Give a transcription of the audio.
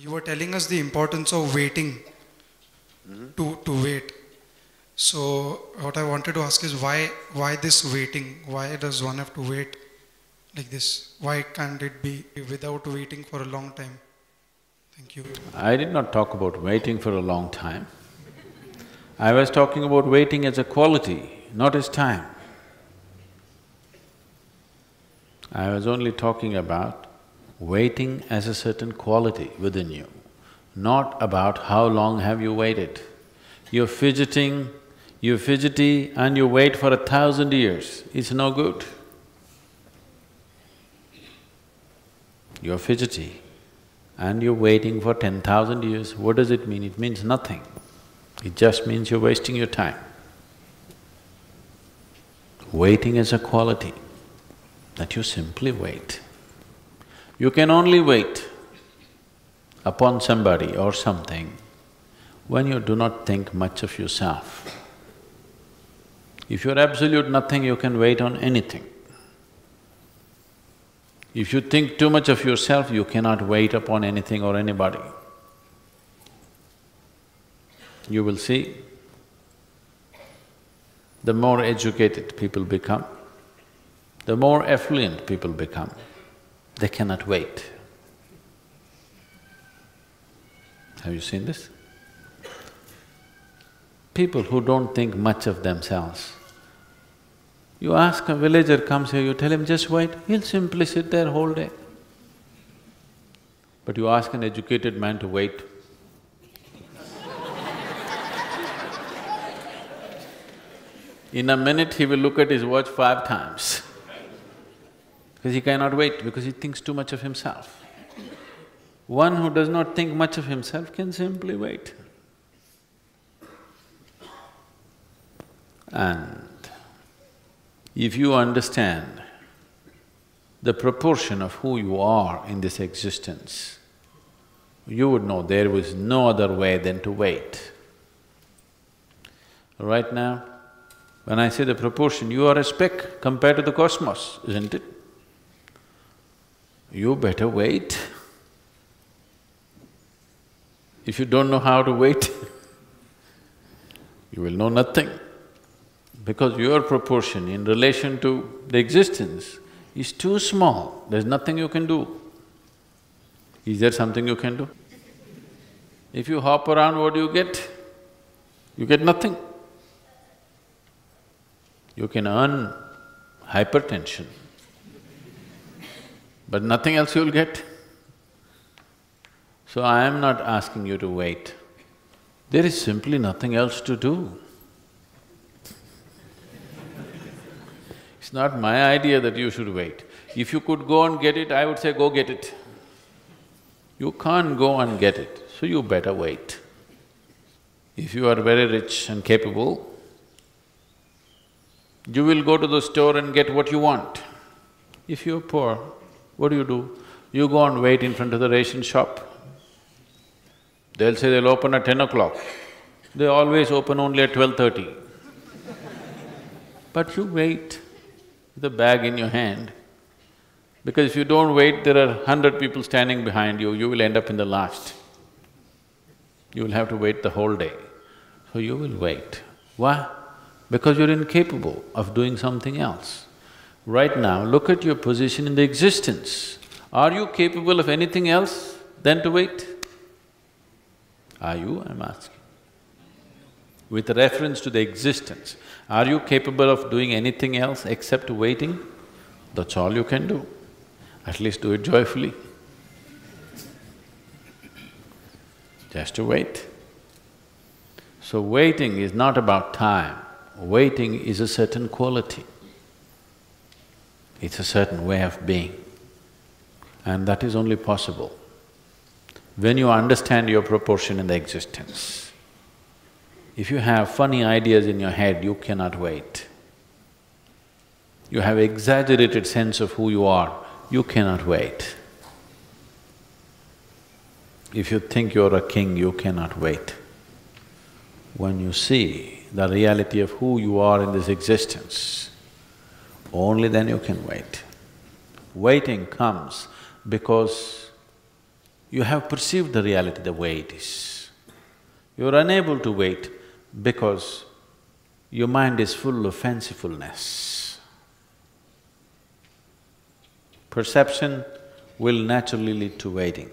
You were telling us the importance of waiting to, to wait. So, what I wanted to ask is why, why this waiting? Why does one have to wait like this? Why can't it be without waiting for a long time? Thank you. I did not talk about waiting for a long time. I was talking about waiting as a quality, not as time. I was only talking about waiting as a certain quality within you, not about how long have you waited. You're fidgeting, you're fidgety and you wait for a thousand years, it's no good. You're fidgety and you're waiting for ten thousand years, what does it mean? It means nothing. It just means you're wasting your time. Waiting is a quality that you simply wait. You can only wait upon somebody or something when you do not think much of yourself. If you're absolute nothing, you can wait on anything. If you think too much of yourself, you cannot wait upon anything or anybody. You will see, the more educated people become, the more affluent people become, they cannot wait. Have you seen this? People who don't think much of themselves, you ask a villager comes here, you tell him just wait, he'll simply sit there whole day. But you ask an educated man to wait, in a minute he will look at his watch five times because he cannot wait, because he thinks too much of himself. One who does not think much of himself can simply wait. And if you understand the proportion of who you are in this existence, you would know there was no other way than to wait. Right now, when I say the proportion, you are a speck compared to the cosmos, isn't it? You better wait. If you don't know how to wait, you will know nothing. Because your proportion in relation to the existence is too small, there's nothing you can do. Is there something you can do? If you hop around, what do you get? You get nothing. You can earn hypertension, but nothing else you'll get. So I am not asking you to wait. There is simply nothing else to do. It's not my idea that you should wait. If you could go and get it, I would say go get it. You can't go and get it, so you better wait. If you are very rich and capable, you will go to the store and get what you want. If you're poor, what do you do? You go and wait in front of the ration shop. They'll say they'll open at ten o'clock. They always open only at twelve-thirty. But you wait with a bag in your hand, because if you don't wait, there are hundred people standing behind you, you will end up in the last. You will have to wait the whole day. So you will wait. Why? Because you're incapable of doing something else. Right now, look at your position in the existence. Are you capable of anything else than to wait? Are you, I'm asking? With reference to the existence, are you capable of doing anything else except waiting? That's all you can do. At least do it joyfully. Just to wait. So waiting is not about time, waiting is a certain quality. It's a certain way of being. And that is only possible when you understand your proportion in the existence. If you have funny ideas in your head, you cannot wait. You have exaggerated sense of who you are, you cannot wait. If you think you're a king, you cannot wait. When you see the reality of who you are in this existence, only then you can wait. Waiting comes because you have perceived the reality the way it is. You are unable to wait because your mind is full of fancifulness. Perception will naturally lead to waiting.